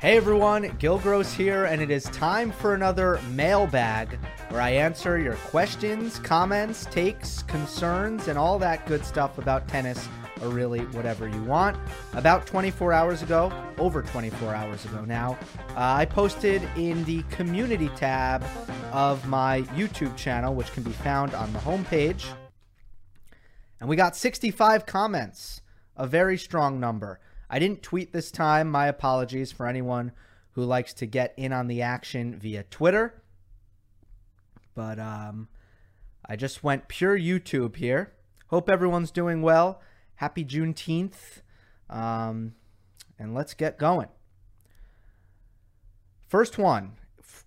Hey everyone, Gil Gross here, and it is time for another mailbag where I answer your questions, comments, takes, concerns, and all that good stuff about tennis, or really whatever you want. About 24 hours ago, over 24 hours ago now, uh, I posted in the community tab of my YouTube channel, which can be found on the homepage, and we got 65 comments, a very strong number. I didn't tweet this time. My apologies for anyone who likes to get in on the action via Twitter. But um, I just went pure YouTube here. Hope everyone's doing well. Happy Juneteenth. Um, and let's get going. First one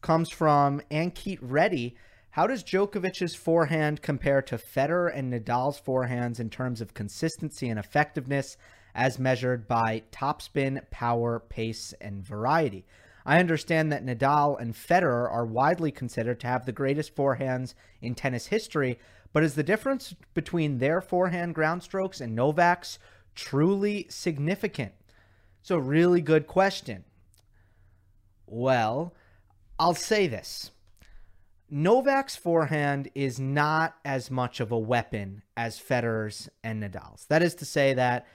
comes from Ankit Reddy. How does Djokovic's forehand compare to Federer and Nadal's forehands in terms of consistency and effectiveness? As measured by topspin, power, pace, and variety. I understand that Nadal and Federer are widely considered to have the greatest forehands in tennis history, but is the difference between their forehand ground strokes and Novak's truly significant? So, really good question. Well, I'll say this. Novak's forehand is not as much of a weapon as Federer's and Nadal's. That is to say that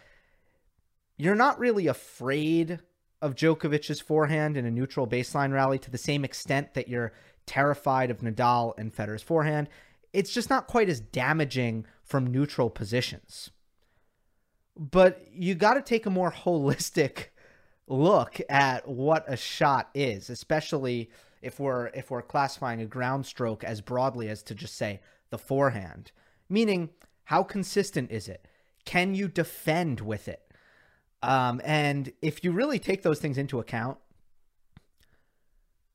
you're not really afraid of Djokovic's forehand in a neutral baseline rally to the same extent that you're terrified of Nadal and Federer's forehand. It's just not quite as damaging from neutral positions. But you got to take a more holistic look at what a shot is, especially if we're if we're classifying a ground stroke as broadly as to just say the forehand. Meaning, how consistent is it? Can you defend with it? Um, and if you really take those things into account,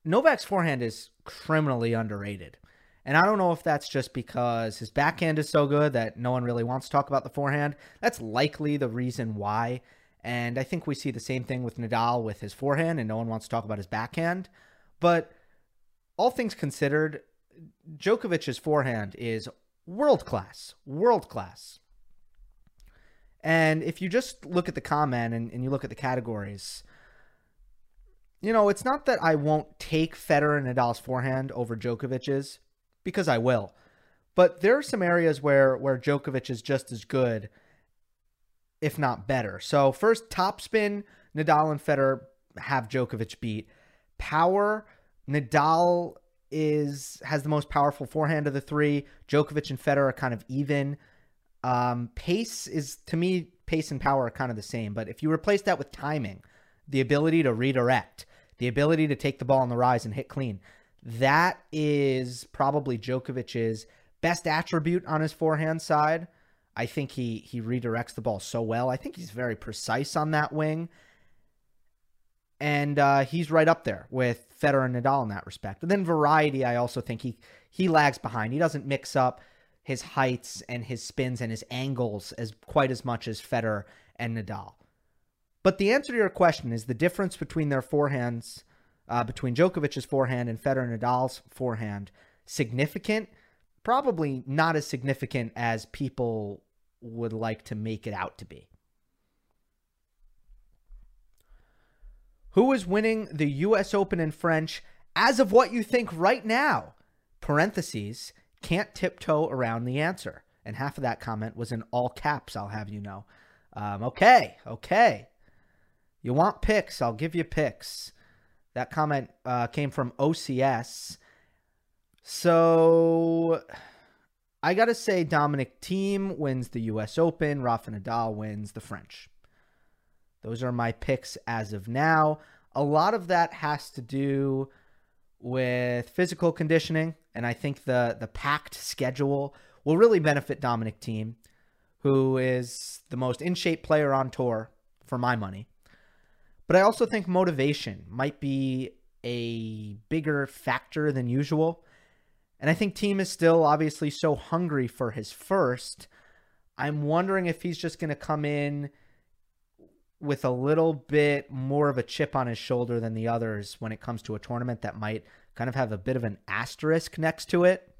Novak's forehand is criminally underrated. And I don't know if that's just because his backhand is so good that no one really wants to talk about the forehand. That's likely the reason why. And I think we see the same thing with Nadal with his forehand, and no one wants to talk about his backhand. But all things considered, Djokovic's forehand is world class, world class. And if you just look at the comment and, and you look at the categories, you know, it's not that I won't take Federer and Nadal's forehand over Djokovic's, because I will. But there are some areas where where Djokovic is just as good, if not better. So first, topspin, Nadal and Federer have Djokovic beat. Power, Nadal is has the most powerful forehand of the three. Djokovic and Federer are kind of even. Um, pace is to me, pace and power are kind of the same. But if you replace that with timing, the ability to redirect, the ability to take the ball on the rise and hit clean, that is probably Djokovic's best attribute on his forehand side. I think he he redirects the ball so well. I think he's very precise on that wing. And uh, he's right up there with Federer and Nadal in that respect. And then variety, I also think he he lags behind. He doesn't mix up his heights and his spins and his angles as quite as much as Federer and Nadal. But the answer to your question is the difference between their forehands, uh, between Djokovic's forehand and Federer and Nadal's forehand, significant? Probably not as significant as people would like to make it out to be. Who is winning the US Open in French as of what you think right now? Parentheses can't tiptoe around the answer. And half of that comment was in all caps, I'll have you know. Um, okay, okay. You want picks? I'll give you picks. That comment uh, came from OCS. So I got to say, Dominic Thiem wins the U.S. Open. Rafa Nadal wins the French. Those are my picks as of now. A lot of that has to do with physical conditioning, and I think the the packed schedule will really benefit Dominic Thiem, who is the most in shape player on tour for my money. But I also think motivation might be a bigger factor than usual. And I think Thiem is still obviously so hungry for his first. I'm wondering if he's just going to come in with a little bit more of a chip on his shoulder than the others when it comes to a tournament that might kind of have a bit of an asterisk next to it.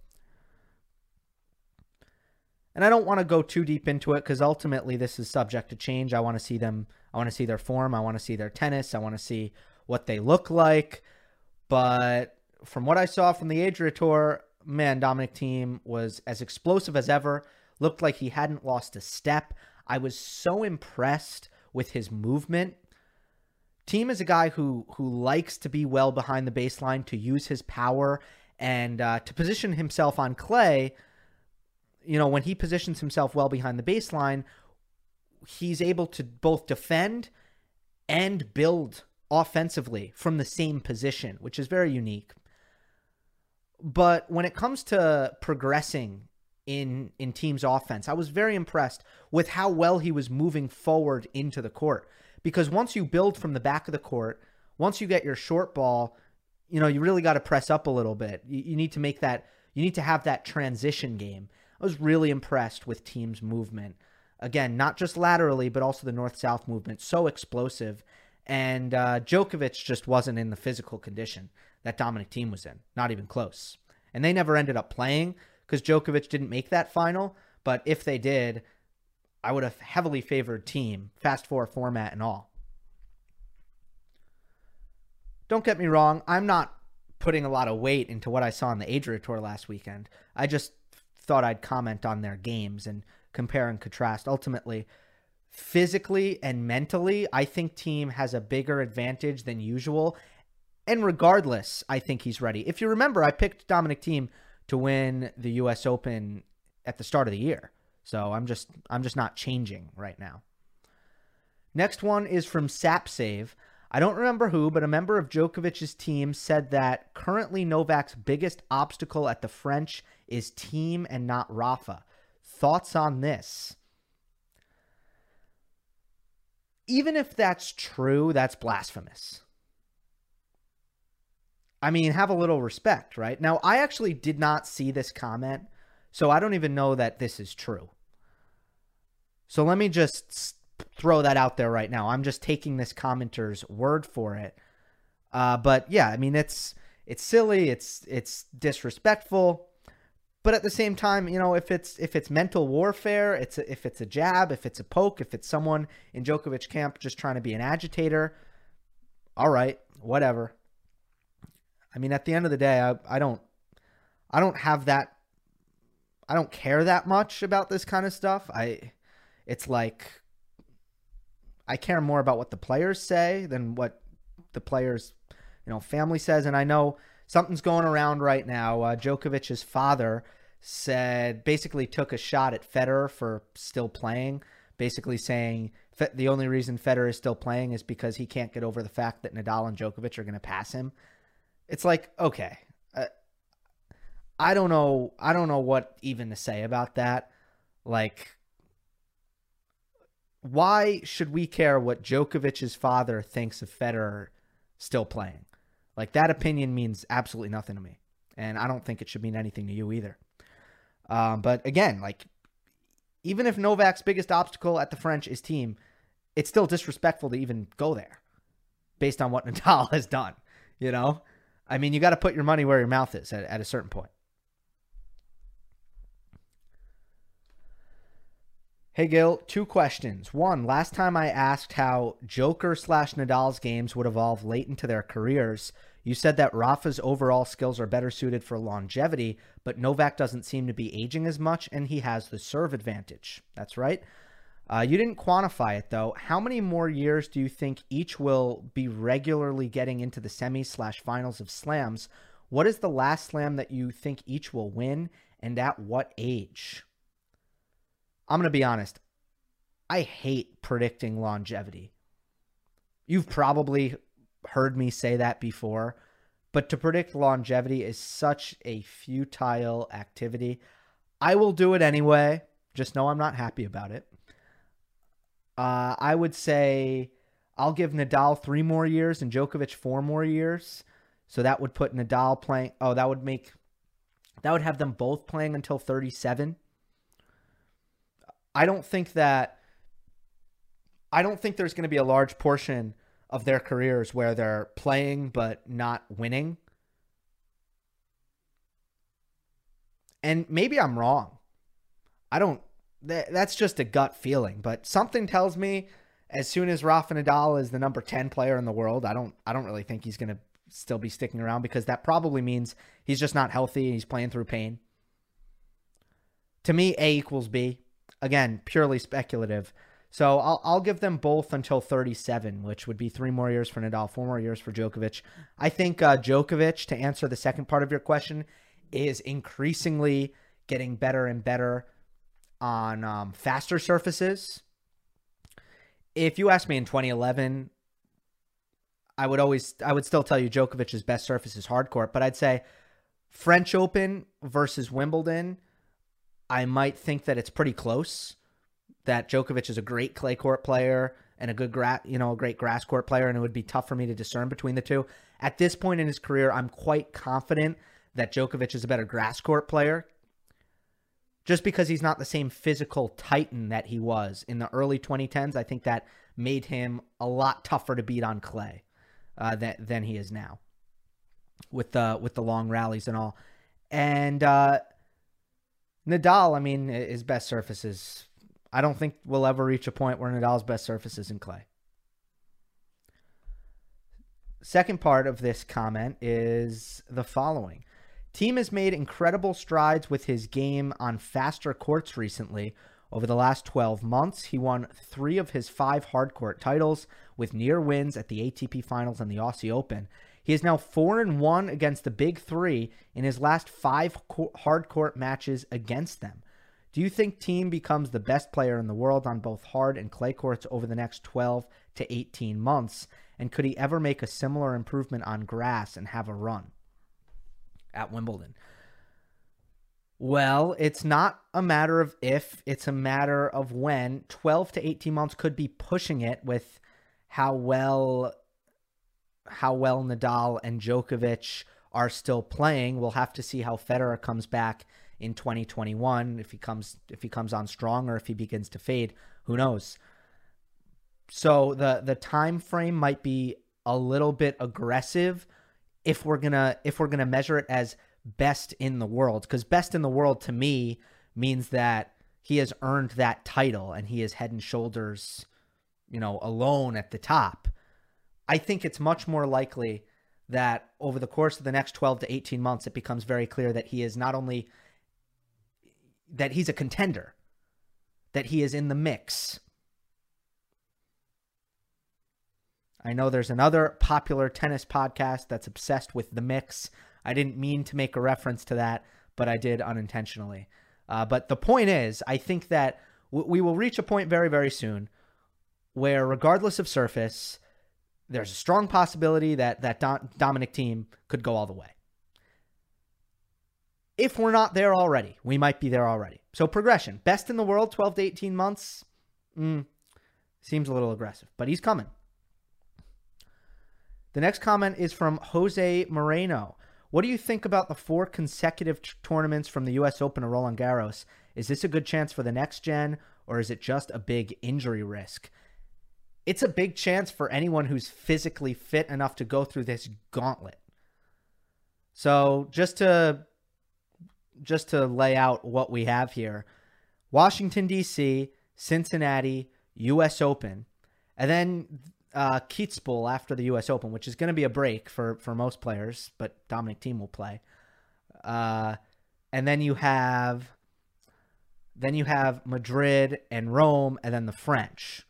And I don't want to go too deep into it because ultimately this is subject to change. I want to see them. I want to see their form. I want to see their tennis. I want to see what they look like. But from what I saw from the Adria Tour, man, Dominic Thiem was as explosive as ever. Looked like he hadn't lost a step. I was so impressed with his movement. Thiem is a guy who who likes to be well behind the baseline, to use his power, and uh, to position himself on clay. You know, when he positions himself well behind the baseline, he's able to both defend and build offensively from the same position, which is very unique. But when it comes to progressing in in Thiem's offense, I was very impressed with how well he was moving forward into the court. Because once you build from the back of the court, once you get your short ball, you know, you really got to press up a little bit. You, you need to make that you need to have that transition game. I was really impressed with Thiem's movement. Again, not just laterally, but also the north south movement. So explosive. And uh, Djokovic just wasn't in the physical condition that Dominic Thiem was in. Not even close. And they never ended up playing because Djokovic didn't make that final. But if they did, I would have heavily favored Thiem, fast four format and all. Don't get me wrong, I'm not putting a lot of weight into what I saw on the Adria Tour last weekend. I just thought I'd comment on their games and compare and contrast. Ultimately, physically and mentally, I think Thiem has a bigger advantage than usual. And regardless, I think he's ready. If you remember, I picked Dominic Thiem to win the US Open at the start of the year. So I'm just I'm just not changing right now. Next one is from SapSave. I don't remember who, but a member of Djokovic's team said that currently Novak's biggest obstacle at the French is Thiem and not Rafa. Thoughts on this? Even if that's true, that's blasphemous. I mean, have a little respect, right? Now, I actually did not see this comment, so I don't even know that this is true. So let me just throw that out there right now. I'm just taking this commenter's word for it. Uh, but yeah, I mean, it's it's silly, it's it's disrespectful, but at the same time, you know, if it's if it's mental warfare, it's if it's a jab, if it's a poke, if it's someone in Djokovic camp just trying to be an agitator, all right, whatever. I mean, at the end of the day, I, I don't I don't have that I don't care that much about this kind of stuff. I it's like I care more about what the players say than what the players, you know, family says. And I know something's going around right now. Uh, Djokovic's father said basically took a shot at Federer for still playing, basically saying the only reason Federer is still playing is because he can't get over the fact that Nadal and Djokovic are going to pass him it's like okay uh, i don't know i don't know what even to say about that like why should we care what Djokovic's father thinks of Federer still playing? Like that opinion means absolutely nothing to me, and I don't think it should mean anything to you either. Um, but again, like even if Novak's biggest obstacle at the French is Thiem, it's still disrespectful to even go there, based on what Nadal has done. You know, I mean, you got to put your money where your mouth is at, at a certain point. Hey Gil, two questions. One, last time I asked how Joker slash Nadal's games would evolve late into their careers, you said that Rafa's overall skills are better suited for longevity, but Novak doesn't seem to be aging as much and he has the serve advantage. That's right. Uh, you didn't quantify it though. How many more years do you think each will be regularly getting into the semis slash finals of slams? What is the last slam that you think each will win, and at what age? I'm gonna be honest. I hate predicting longevity. You've probably heard me say that before, but to predict longevity is such a futile activity. I will do it anyway. Just know I'm not happy about it. Uh, I would say I'll give Nadal three more years and Djokovic four more years. So that would put Nadal playing. Oh, that would make that would have them both playing until 37. I don't think that I don't think there's going to be a large portion of their careers where they're playing but not winning. And maybe I'm wrong. I don't that, that's just a gut feeling, but something tells me as soon as Rafa Nadal is the number 10 player in the world, I don't I don't really think he's going to still be sticking around because that probably means he's just not healthy and he's playing through pain. To me, A equals B. Again, purely speculative. So I'll, I'll give them both until 37, which would be three more years for Nadal, four more years for Djokovic. I think uh, Djokovic, to answer the second part of your question, is increasingly getting better and better on um, faster surfaces. If you asked me in 2011, I would always, I would still tell you Djokovic's best surface is hard court, but I'd say French Open versus Wimbledon, I might think that it's pretty close that Djokovic is a great clay court player and a good gra- you know, a great grass court player, and it would be tough for me to discern between the two. At this point in his career, I'm quite confident that Djokovic is a better grass court player. Just because he's not the same physical titan that he was in the early 2010s, I think that made him a lot tougher to beat on clay uh, that, than he is now, with the with the long rallies and all. And uh, Nadal, I mean, his best surfaces. I don't think we'll ever reach a point where Nadal's best surface is in clay. Second part of this comment is the following. Thiem has made incredible strides with his game on faster courts recently. Over the last 12 months, he won three of his five hard court titles with near wins at the ATP Finals and the Aussie Open. He is now 4 and 1 against the Big 3 in his last 5 hard court matches against them. Do you think Thiem becomes the best player in the world on both hard and clay courts over the next 12 to 18 months? And could he ever make a similar improvement on grass and have a run at Wimbledon? Well, it's not a matter of if, it's a matter of when. 12 to 18 months could be pushing it with how well how well Nadal and Djokovic are still playing. We'll have to see how Federer comes back in 2021 if he comes if he comes on strong or if he begins to fade who knows so the the time frame might be a little bit aggressive if we're gonna if we're gonna measure it as best in the world because best in the world to me means that he has earned that title and he is head and shoulders you know alone at the top i think it's much more likely that over the course of the next 12 to 18 months it becomes very clear that he is not only that he's a contender, that he is in the mix. I know there's another popular tennis podcast that's obsessed with the mix. I didn't mean to make a reference to that, but I did unintentionally. Uh, but the point is, I think that w- we will reach a point very, very soon where, regardless of surface, there's a strong possibility that that Do- Dominic Thiem could go all the way if we're not there already, we might be there already. So progression, best in the world, 12 to 18 months, mm, seems a little aggressive, but he's coming. The next comment is from Jose Moreno. What do you think about the four consecutive t- tournaments from the U.S. Open to Roland Garros? Is this a good chance for the next gen, or is it just a big injury risk? It's a big chance for anyone who's physically fit enough to go through this gauntlet. So, just to just to lay out what we have here Washington, D.C., Cincinnati, U.S. Open, and then uh, Kitzbühel after the U.S. Open, which is going to be a break for, for most players, but Dominic Thiem will play. Uh, and then you have then you have Madrid and Rome, and then the French.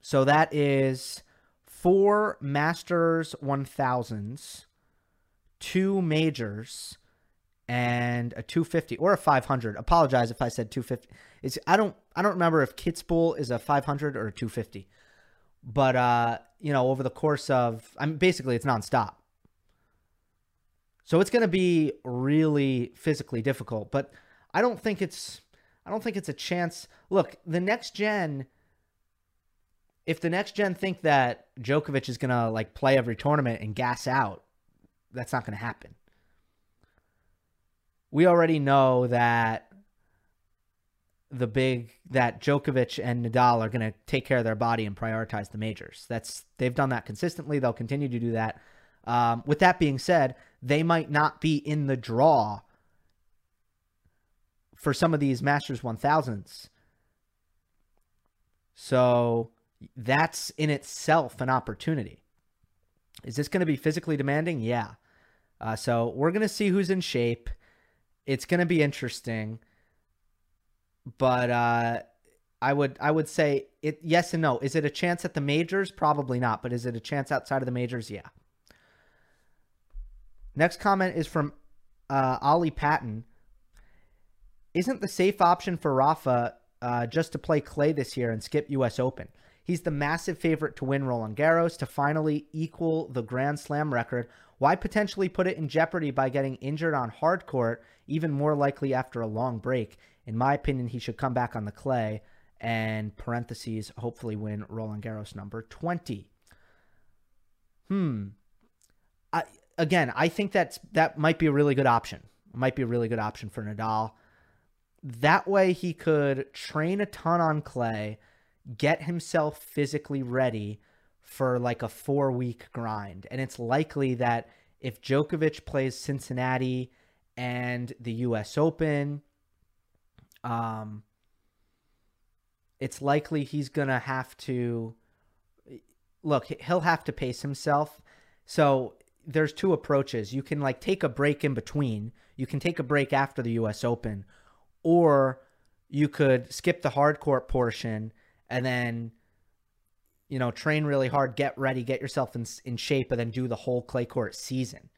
So that is four Masters 1000s two majors and a 250 or a 500. Apologize if I said 250. It's I don't I don't remember if Kitzbühel is a 500 or a 250. But uh, you know, over the course of I mean basically it's nonstop. So it's going to be really physically difficult, but I don't think it's I don't think it's a chance. Look, the next gen if the next gen think that Djokovic is going to like play every tournament and gas out, that's not going to happen. We already know that the big that Djokovic and Nadal are going to take care of their body and prioritize the majors. That's they've done that consistently. They'll continue to do that. Um, with that being said, they might not be in the draw for some of these Masters 1000s So that's in itself an opportunity. Is this going to be physically demanding? Yeah. Uh, so we're going to see who's in shape. It's going to be interesting. But uh, I would I would say it yes and no. Is it a chance at the majors? Probably not. But is it a chance outside of the majors? Yeah. Next comment is from uh, Ollie Patton. Isn't the safe option for Rafa uh, just to play clay this year and skip U.S. Open? He's the massive favorite to win Roland Garros to finally equal the Grand Slam record. Why potentially put it in jeopardy by getting injured on hard court, even more likely after a long break? In my opinion, he should come back on the clay and parentheses hopefully win Roland Garros number 20. Hmm. I again, I think that's that might be a really good option. Might be a really good option for Nadal. That way he could train a ton on clay, get himself physically ready for like a 4-week grind. And it's likely that if Djokovic plays Cincinnati and the US Open um it's likely he's going to have to look, he'll have to pace himself. So there's two approaches. You can like take a break in between. You can take a break after the US Open or you could skip the hard court portion and then you know, train really hard, get ready, get yourself in in shape and then do the whole clay court season.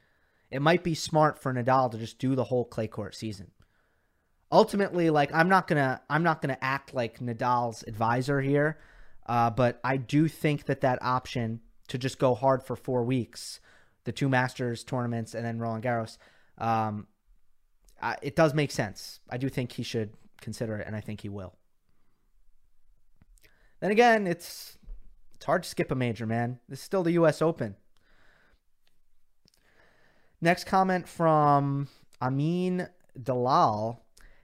It might be smart for Nadal to just do the whole clay court season ultimately, like I'm not gonna I'm not gonna act like Nadal's advisor here, uh, but I do think that that option to just go hard for four weeks, the two Masters tournaments and then Roland Garros, um, I, it does make sense. I do think he should consider it, and I think he will. Then again, it's it's hard to skip a major, man. This is still the U.S. Open. Next comment from Amin Dalal.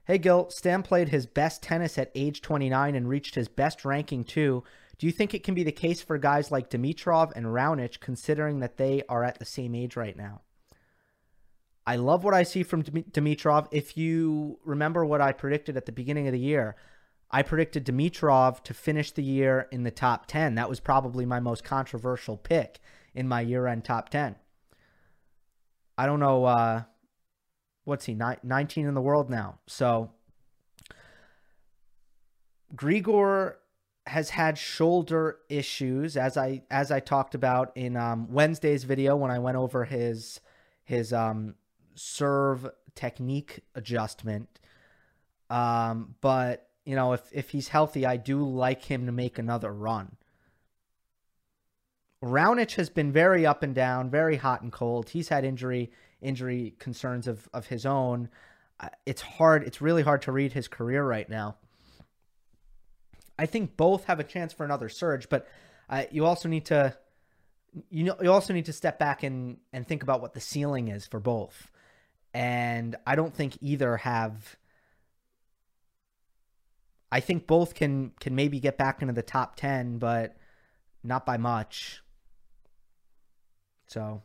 Hey, Gil, Stan played his best tennis at age 29 and reached his best ranking too. Do you think it can be the case for guys like Dimitrov and Raonic, considering that they are at the same age right now? I love what I see from Dimitrov. If you remember what I predicted at the beginning of the year, I predicted Dimitrov to finish the year in the top 10. That was probably my most controversial pick in my year end top 10. I don't know. Uh, what's he, 19 in the world now. So Grigor has had shoulder issues as I as I talked about in um, Wednesday's video when I went over his his um, serve technique adjustment. Um, but you know, if if he's healthy, I do like him to make another run. Raonic has been very up and down, very hot and cold. He's had injury injury concerns of of his own. It's hard. It's really hard to read his career right now. I think both have a chance for another surge, but uh, you also need to you know you also need to step back and and think about what the ceiling is for both. And I don't think either have I think both can can maybe get back into the top 10, but not by much. So,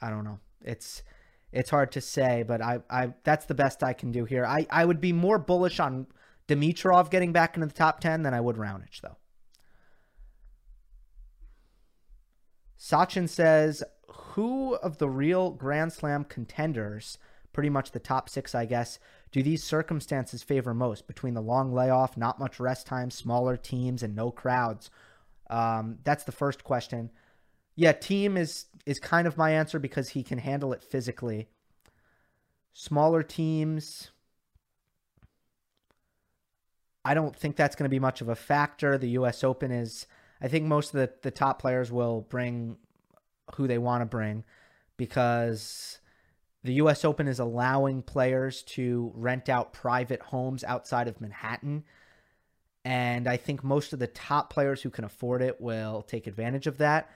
I don't know. It's it's hard to say, but I, I that's the best I can do here. I, I would be more bullish on Dimitrov getting back into the top 10 than I would Raonic, though. Sachin says, Who of the real Grand Slam contenders, pretty much the top six, I guess, do these circumstances favor most between the long layoff, not much rest time, smaller teams, and no crowds? Um, that's the first question. Yeah, Thiem is is kind of my answer because he can handle it physically. Smaller teams, I don't think that's going to be much of a factor. The U.S. Open is, I think most of the, the top players will bring who they want to bring because the U.S. Open is allowing players to rent out private homes outside of Manhattan. And I think most of the top players who can afford it will take advantage of that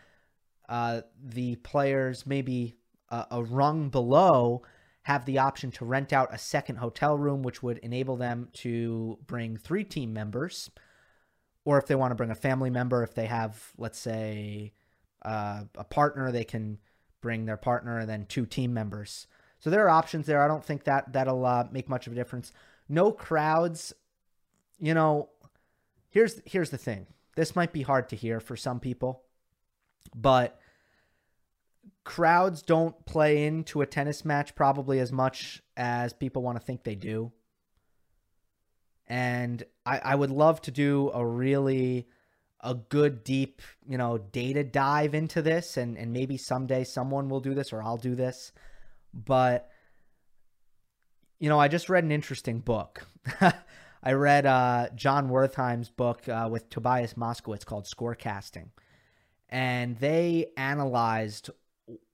uh, the players maybe a, a rung below have the option to rent out a second hotel room, which would enable them to bring three team members. Or if they want to bring a family member, if they have, let's say, uh, a partner, they can bring their partner and then two team members. So there are options there. I don't think that that'll uh, make much of a difference. No crowds. You know, here's here's the thing. this might be hard to hear for some people, but crowds don't play into a tennis match probably as much as people want to think they do. And I, I would love to do a really a good deep, you know, data dive into this and, and maybe someday someone will do this or I'll do this. But you know, I just read an interesting book. I read uh, Jon Wertheim's book uh, with Tobias Moskowitz called Scorecasting, and they analyzed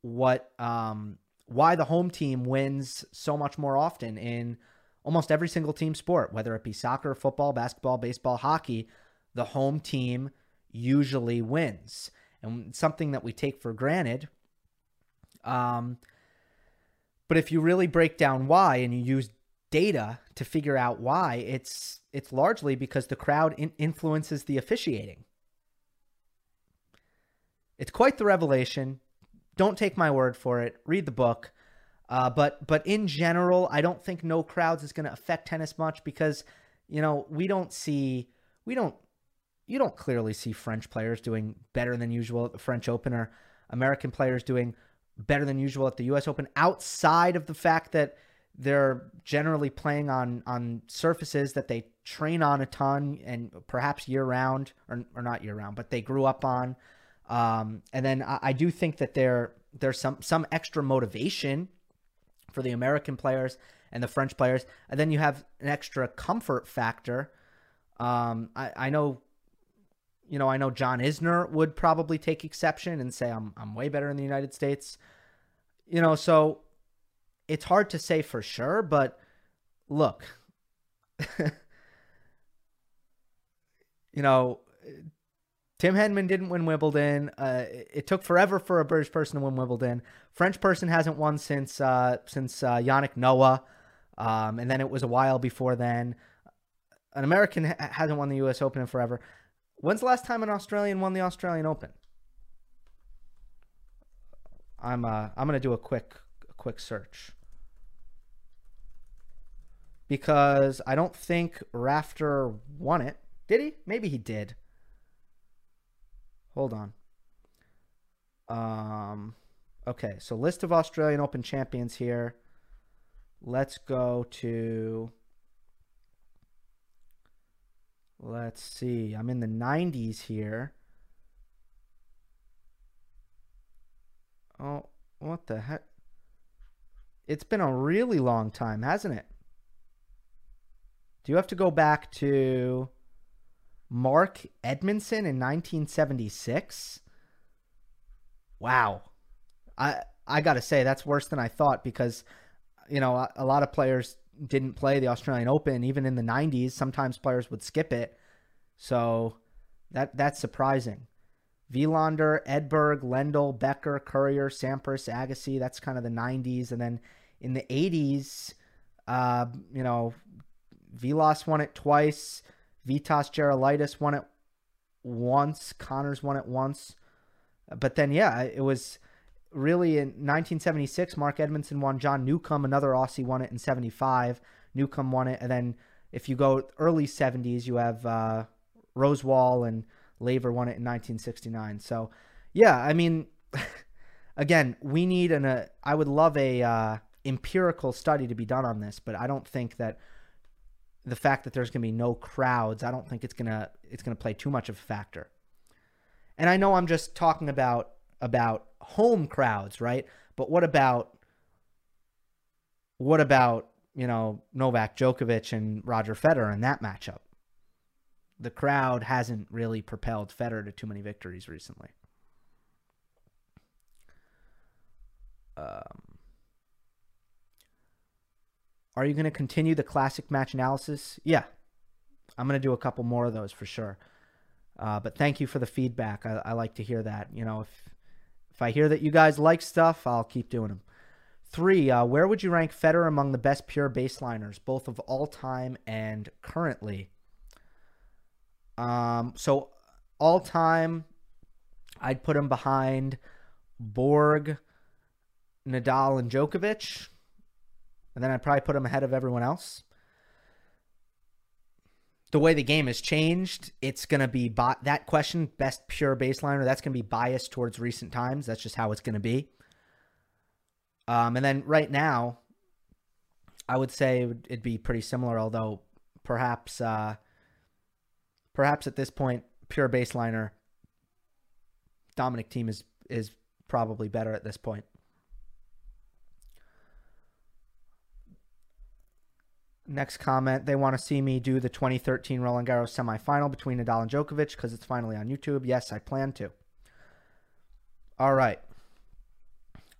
what um, why the home team wins so much more often in almost every single team sport, whether it be soccer, football, basketball, baseball, hockey. The home team usually wins, and something that we take for granted. Um, but if you really break down why and you use data to figure out why, it's it's largely because the crowd in- influences the officiating. It's quite the revelation. Don't take my word for it. Read the book. Uh, but but in general, I don't think no crowds is going to affect tennis much because you know we don't see we don't you don't clearly see French players doing better than usual at the French Open or American players doing better than usual at the U.S. Open outside of the fact that they're generally playing on on surfaces that they train on a ton and perhaps year round or, or not year round, but they grew up on. Um, and then I, I do think that there there's some some extra motivation for the American players and the French players, and then you have an extra comfort factor. Um, I, I know, you know, I know John Isner would probably take exception and say I'm I'm way better in the United States. You know, so it's hard to say for sure, but look, you know, Tim Henman didn't win Wimbledon. Uh, it took forever for a British person to win Wimbledon. French person hasn't won since uh, since uh, Yannick Noah, um, and then it was a while before then. An American ha- hasn't won the U.S. Open in forever. When's the last time an Australian won the Australian Open? I'm uh, I'm gonna do a quick a quick search because I don't think Rafter won it. Did he? Maybe he did. Hold on. Um, okay, so list of Australian Open champions here. Let's go to. Let's see. I'm in the 90s here. Oh, what the heck? It's been a really long time, hasn't it? Do you have to go back to Mark Edmondson in 1976. Wow. I I got to say that's worse than I thought because you know, a, a, lot of players didn't play the Australian Open even in the 90s. Sometimes players would skip it. So that that's surprising. Wilander, Edberg, Lendl, Becker, Courier, Sampras, Agassi, that's kind of the 90s and then in the 80s uh, you know, Vilas won it twice. Vitas Gerulaitis won it once. Connors won it once. But then, yeah, it was really in 1976. Mark Edmondson won. John Newcombe, another Aussie, won it in 75. Newcombe won it. And then if you go early 70s, you have uh, Rosewall and Laver won it in 1969. So, yeah, I mean, again, we need an. Uh, I would love a uh, empirical study to be done on this, but I don't think that the fact that there's going to be no crowds, I don't think it's going to it's going to play too much of a factor. And I know I'm just talking about about home crowds, right? But what about what about, you know, Novak Djokovic and Roger Federer in that matchup? The crowd hasn't really propelled Federer to too many victories recently. Um are you going to continue the classic match analysis? Yeah, I'm going to do a couple more of those for sure. Uh, but thank you for the feedback. I, I, like to hear that. You know, if if I hear that you guys like stuff, I'll keep doing them. Three, uh, where would you rank Federer among the best pure baseliners, both of all time and currently? Um, so all time, I'd put him behind Borg, Nadal, and Djokovic and then I'd probably put him ahead of everyone else. the way the game has changed, it's going to be bi- that question, best pure baseliner, that's going to be biased towards recent times. That's just how it's going to be. Um, and then right now, I would say it'd be pretty similar, although perhaps, uh, perhaps at this point, pure baseliner, Dominic Thiem is is probably better at this point. Next comment, they want to see me do the 2013 Roland Garros semifinal between Nadal and Djokovic because it's finally on YouTube. Yes, I plan to. All right.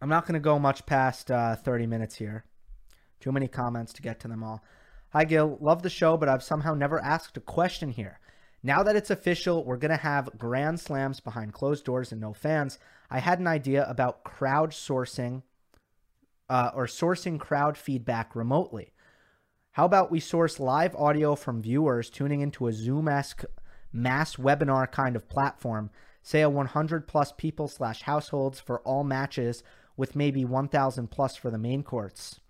I'm not going to go much past uh, 30 minutes here. Too many comments to get to them all. Hi, Gil. Love the show, but I've somehow never asked a question here. Now that it's official, we're going to have grand slams behind closed doors and no fans. I had an idea about crowd sourcing uh, or sourcing crowd feedback remotely. How about we source live audio from viewers tuning into a Zoom esque mass webinar kind of platform, say a 100 plus people slash households for all matches with maybe 1,000 plus for the main courts.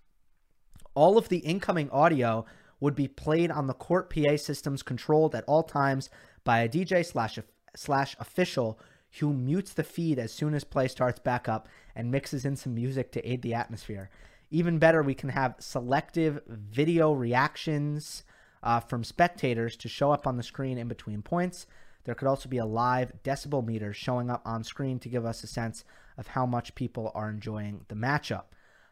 All of the incoming audio would be played on the court PA systems controlled at all times by a DJ slash slash official who mutes the feed as soon as play starts back up and mixes in some music to aid the atmosphere. Even better, we can have selective video reactions uh, from spectators to show up on the screen in between points. There could also be a live decibel meter showing up on screen to give us a sense of how much people are enjoying the matchup.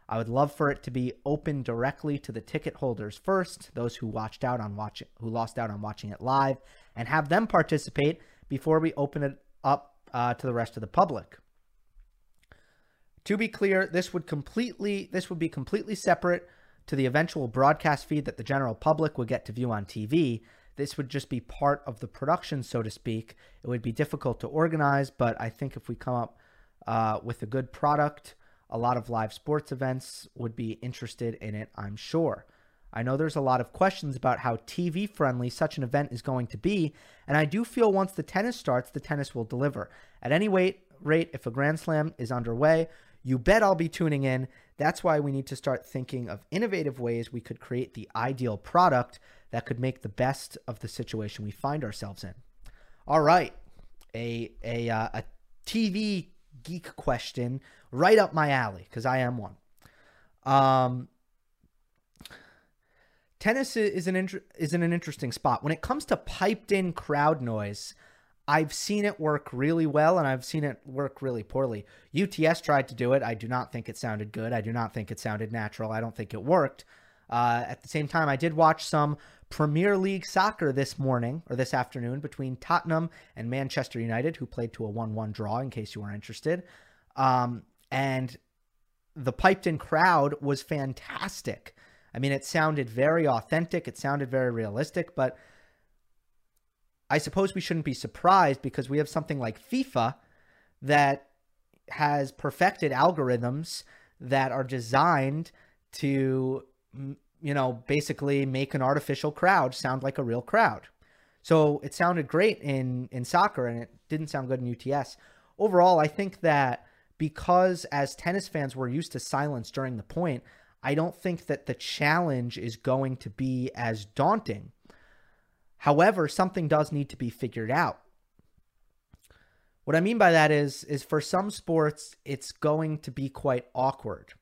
I would love for it to be open directly to the ticket holders first, those who watched out on watching who lost out on watching it live, and have them participate before we open it up uh, to the rest of the public. To be clear, this would completely this would be completely separate to the eventual broadcast feed that the general public would get to view on TV. This would just be part of the production, so to speak. It would be difficult to organize, but I think if we come up uh, with a good product, a lot of live sports events would be interested in it, I'm sure. I know there's a lot of questions about how TV friendly such an event is going to be, and I do feel once the tennis starts, the tennis will deliver. At any rate, rate if a Grand Slam is underway, you bet I'll be tuning in. That's why we need to start thinking of innovative ways we could create the ideal product that could make the best of the situation we find ourselves in. All right, a a uh, a TV geek question right up my alley because I am one. Um, tennis is an inter- is in an interesting spot when it comes to piped in crowd noise. I've seen it work really well and I've seen it work really poorly. UTS tried to do it. I do not think it sounded good. I do not think it sounded natural. I don't think it worked. Uh, at the same time, I did watch some Premier League soccer this morning or this afternoon between Tottenham and Manchester United, who played to a 1 1 draw, in case you were interested. Um, and the piped in crowd was fantastic. I mean, it sounded very authentic, it sounded very realistic, but I suppose we shouldn't be surprised because we have something like FIFA that has perfected algorithms that are designed to, you know, basically make an artificial crowd sound like a real crowd. So it sounded great in in soccer and it didn't sound good in UTS. Overall, I think that because as tennis fans we're used to silence during the point, I don't think that the challenge is going to be as daunting However, something does need to be figured out. What I mean by that is, is for some sports, it's going to be quite awkward.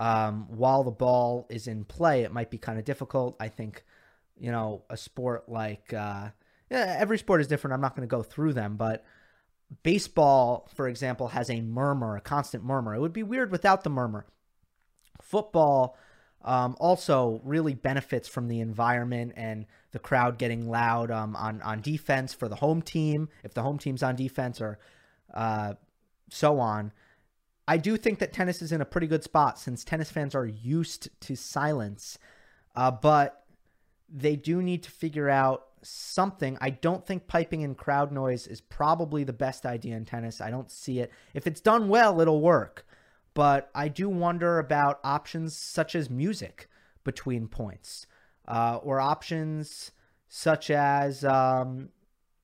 Um, while the ball is in play, it might be kind of difficult. I think, you know, a sport like uh, yeah, every sport is different. I'm not going to go through them, but baseball, for example, has a murmur, a constant murmur. It would be weird without the murmur. Football um, also really benefits from the environment and the crowd getting loud um, on on defense for the home team if the home team's on defense or uh, so on. I do think that tennis is in a pretty good spot since tennis fans are used to silence, uh, but they do need to figure out something. I don't think piping in crowd noise is probably the best idea in tennis. I don't see it. If it's done well, it'll work but I do wonder about options such as music between points uh, or options such as um,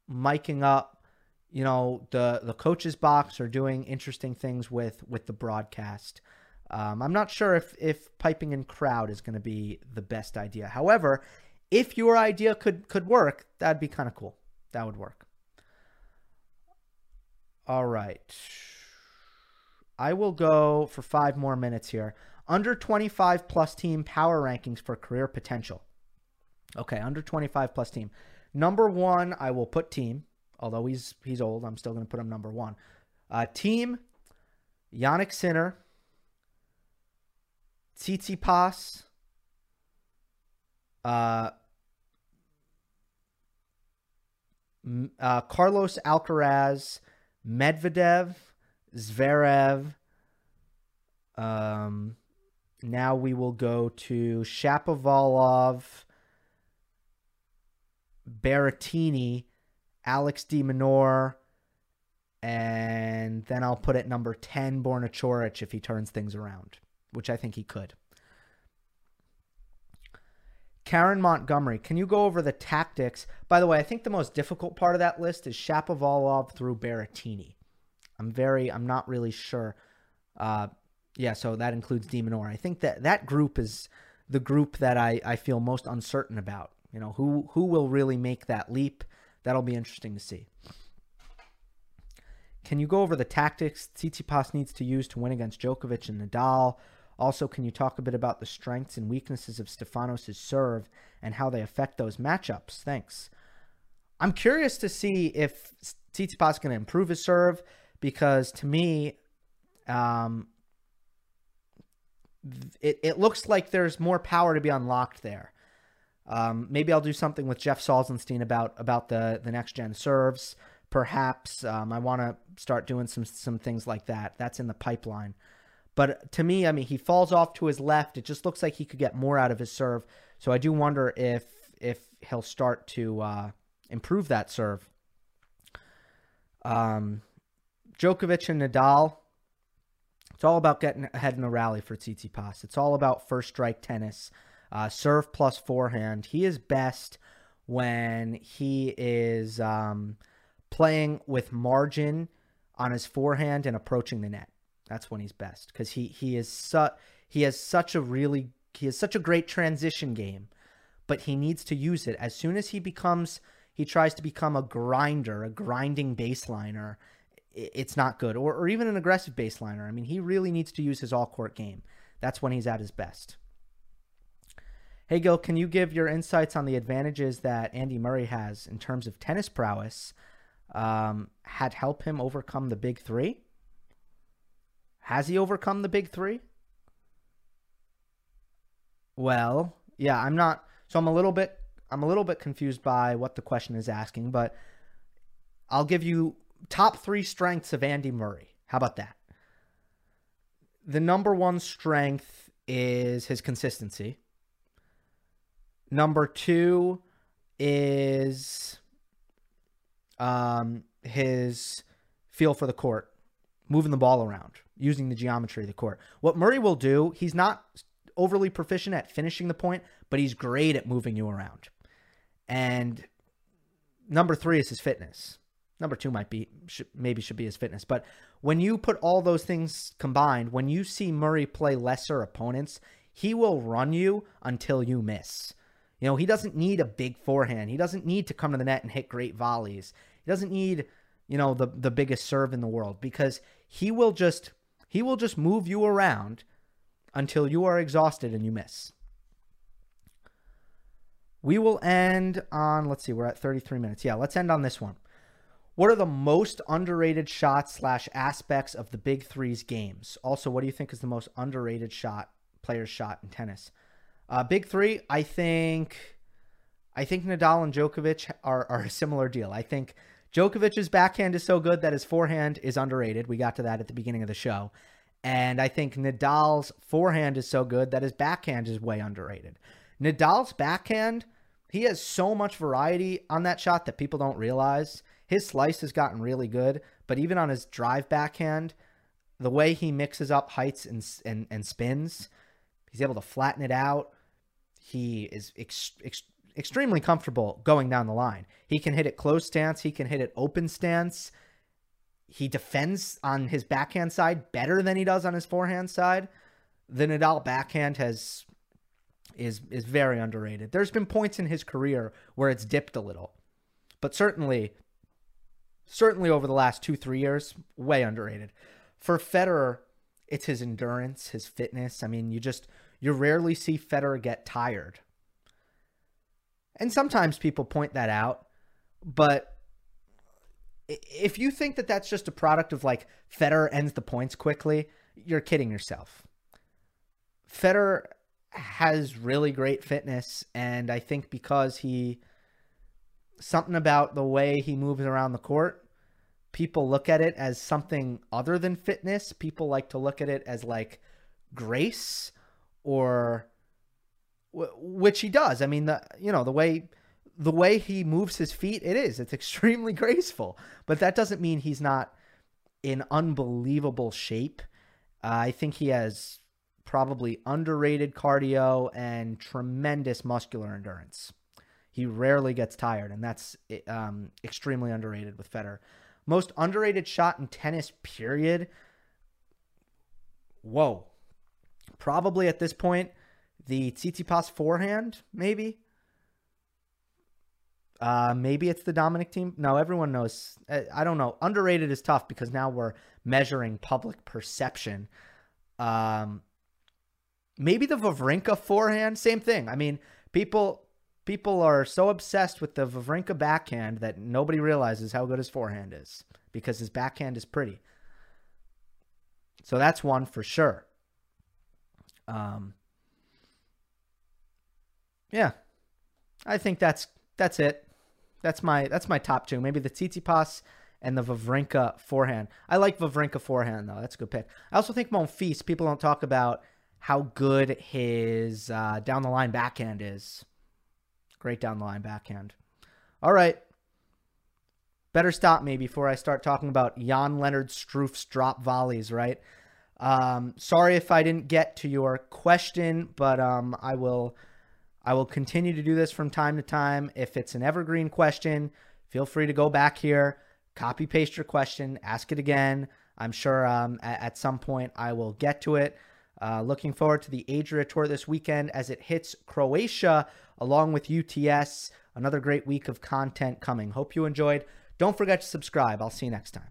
miking up you know the the coach's box or doing interesting things with with the broadcast um, i'm not sure if if piping in crowd is going to be the best idea however if your idea could could work, that'd be kind of cool. That would work. All right. I will go for five more minutes here. Under 25 plus Thiem power rankings for career potential. Okay, under 25 plus Thiem. Number one, I will put Thiem. Although he's he's old, I'm still going to put him number one. Uh, Thiem, Jannik Sinner, Tsitsipas, uh, uh, Carlos Alcaraz, Medvedev, Zverev. Um, now we will go to Shapovalov, Berrettini, Alex de Minaur, and then I'll put at number 10 Borna Coric if he turns things around, which I think he could. Karen Montgomery, can you go over the tactics? By the way, I think the most difficult part of that list is Shapovalov through Berrettini. I'm very, I'm not really sure. Uh, yeah, so that includes de Minaur. I think that that group is the group that I, I feel most uncertain about. You know, who who will really make that leap? That'll be interesting to see. Can you go over the tactics Tsitsipas needs to use to win against Djokovic and Nadal? Also, can you talk a bit about the strengths and weaknesses of Stefanos' serve and how they affect those matchups? Thanks. I'm curious to see if Tsitsipas going to improve his serve because to me, um, it, it looks like there's more power to be unlocked there. Um, maybe I'll do something with Jeff Salzenstein about about the the next gen serves. Perhaps um, I want to start doing some some things like that. That's in the pipeline. But to me, I mean, he falls off to his left. It just looks like he could get more out of his serve. So I do wonder if if he'll start to uh, improve that serve. Um, Djokovic and Nadal. It's all about getting ahead in the rally for Tsitsipas. It's all about first strike tennis, uh, serve plus forehand. He is best when he is um, playing with margin on his forehand and approaching the net. That's when he's best because he he is su- he has such a really he has such a great transition game, but he needs to use it as soon as he becomes he tries to become a grinder, a grinding baseliner. It's not good, or, or even an aggressive baseliner. I mean, he really needs to use his all court game. That's when he's at his best. Hey, Gil, can you give your insights on the advantages that Andy Murray has in terms of tennis prowess um, had help him overcome the big three? Has he overcome the big three? Well, yeah, I'm not. So I'm a little bit. I'm a little bit confused by what the question is asking, but I'll give you top three strengths of Andy Murray. How about that? The number one strength is his consistency. Number two is um, his feel for the court, moving the ball around using the geometry of the court. What Murray will do, he's not overly proficient at finishing the point, but he's great at moving you around. And number three is his fitness. Number two might be should, maybe should be his fitness, but when you put all those things combined, when you see Murray play lesser opponents, he will run you until you miss. You know, he doesn't need a big forehand. He doesn't need to come to the net and hit great volleys. He doesn't need, you know, the the biggest serve in the world because he will just he will just move you around until you are exhausted and you miss. We will end on, let's see, we're at 33 minutes. Yeah, let's end on this one. What are the most underrated shots slash aspects of the Big Three's games? Also, what do you think is the most underrated shot, player's shot in tennis? Uh, Big Three, I think, I think Nadal and Djokovic are, are a similar deal. I think Djokovic's backhand is so good that his forehand is underrated. We got to that at the beginning of the show. And I think Nadal's forehand is so good that his backhand is way underrated. Nadal's backhand, he has so much variety on that shot that people don't realize. His slice has gotten really good, but even on his drive backhand, the way he mixes up heights and and, and spins, he's able to flatten it out. He is ex, ex, extremely comfortable going down the line. He can hit it close stance, he can hit it open stance. He defends on his backhand side better than he does on his forehand side. The Nadal backhand has is is very underrated. There's been points in his career where it's dipped a little, but certainly, certainly over the last two three years, way underrated. For Federer, it's his endurance, his fitness. I mean, you just you rarely see Federer get tired, and sometimes people point that out, but if you think that that's just a product of like Federer ends the points quickly, you're kidding yourself. Federer has really great fitness, and I think because he something about the way he moves around the court, people look at it as something other than fitness. People like to look at it as like grace or which he does. I mean, the you know the way the way he moves his feet, it is it's extremely graceful. But that doesn't mean he's not in unbelievable shape. Uh, I think he has probably underrated cardio and tremendous muscular endurance. He rarely gets tired, and that's um, extremely underrated with Federer. Most underrated shot in tennis, period. Whoa. Probably at this point, the Tsitsipas forehand, maybe. Uh, maybe it's the Dominic Thiem. No, everyone knows. I don't know. Underrated is tough because now we're measuring public perception. Um, maybe the Wawrinka forehand, same thing. I mean, people people are so obsessed with the Wawrinka backhand that nobody realizes how good his forehand is because his backhand is pretty. So that's one for sure. Um, yeah, I think that's that's it. That's my that's my top two. Maybe the Tsitsipas and the Wawrinka forehand. I like Wawrinka forehand though. That's a good pick. I also think Monfils. People don't talk about how good his uh, down the line backhand is. Great down the line backhand. All right. Better stop me before I start talking about Jan-Lennard Struff's drop volleys, right? Um, sorry if I didn't get to your question, but um, I will I will continue to do this from time to time. If it's an evergreen question, feel free to go back here, copy paste your question, ask it again. I'm sure um, at, at some point I will get to it. Uh, looking forward to the Adria Tour this weekend as it hits Croatia along with UTS. Another great week of content coming. Hope you enjoyed. Don't forget to subscribe. I'll see you next time.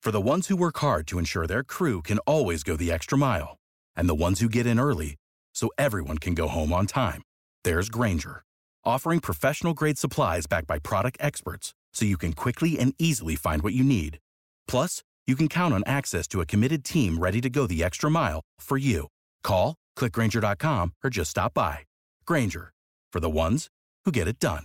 For the ones who work hard to ensure their crew can always go the extra mile, and the ones who get in early so everyone can go home on time, there's Grainger, offering professional grade supplies backed by product experts so you can quickly and easily find what you need. Plus, you can count on access to a committed team ready to go the extra mile for you. Call, clickgrainger.com, or just stop by. Grainger, for the ones who get it done.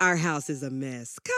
Our house is a mess. Come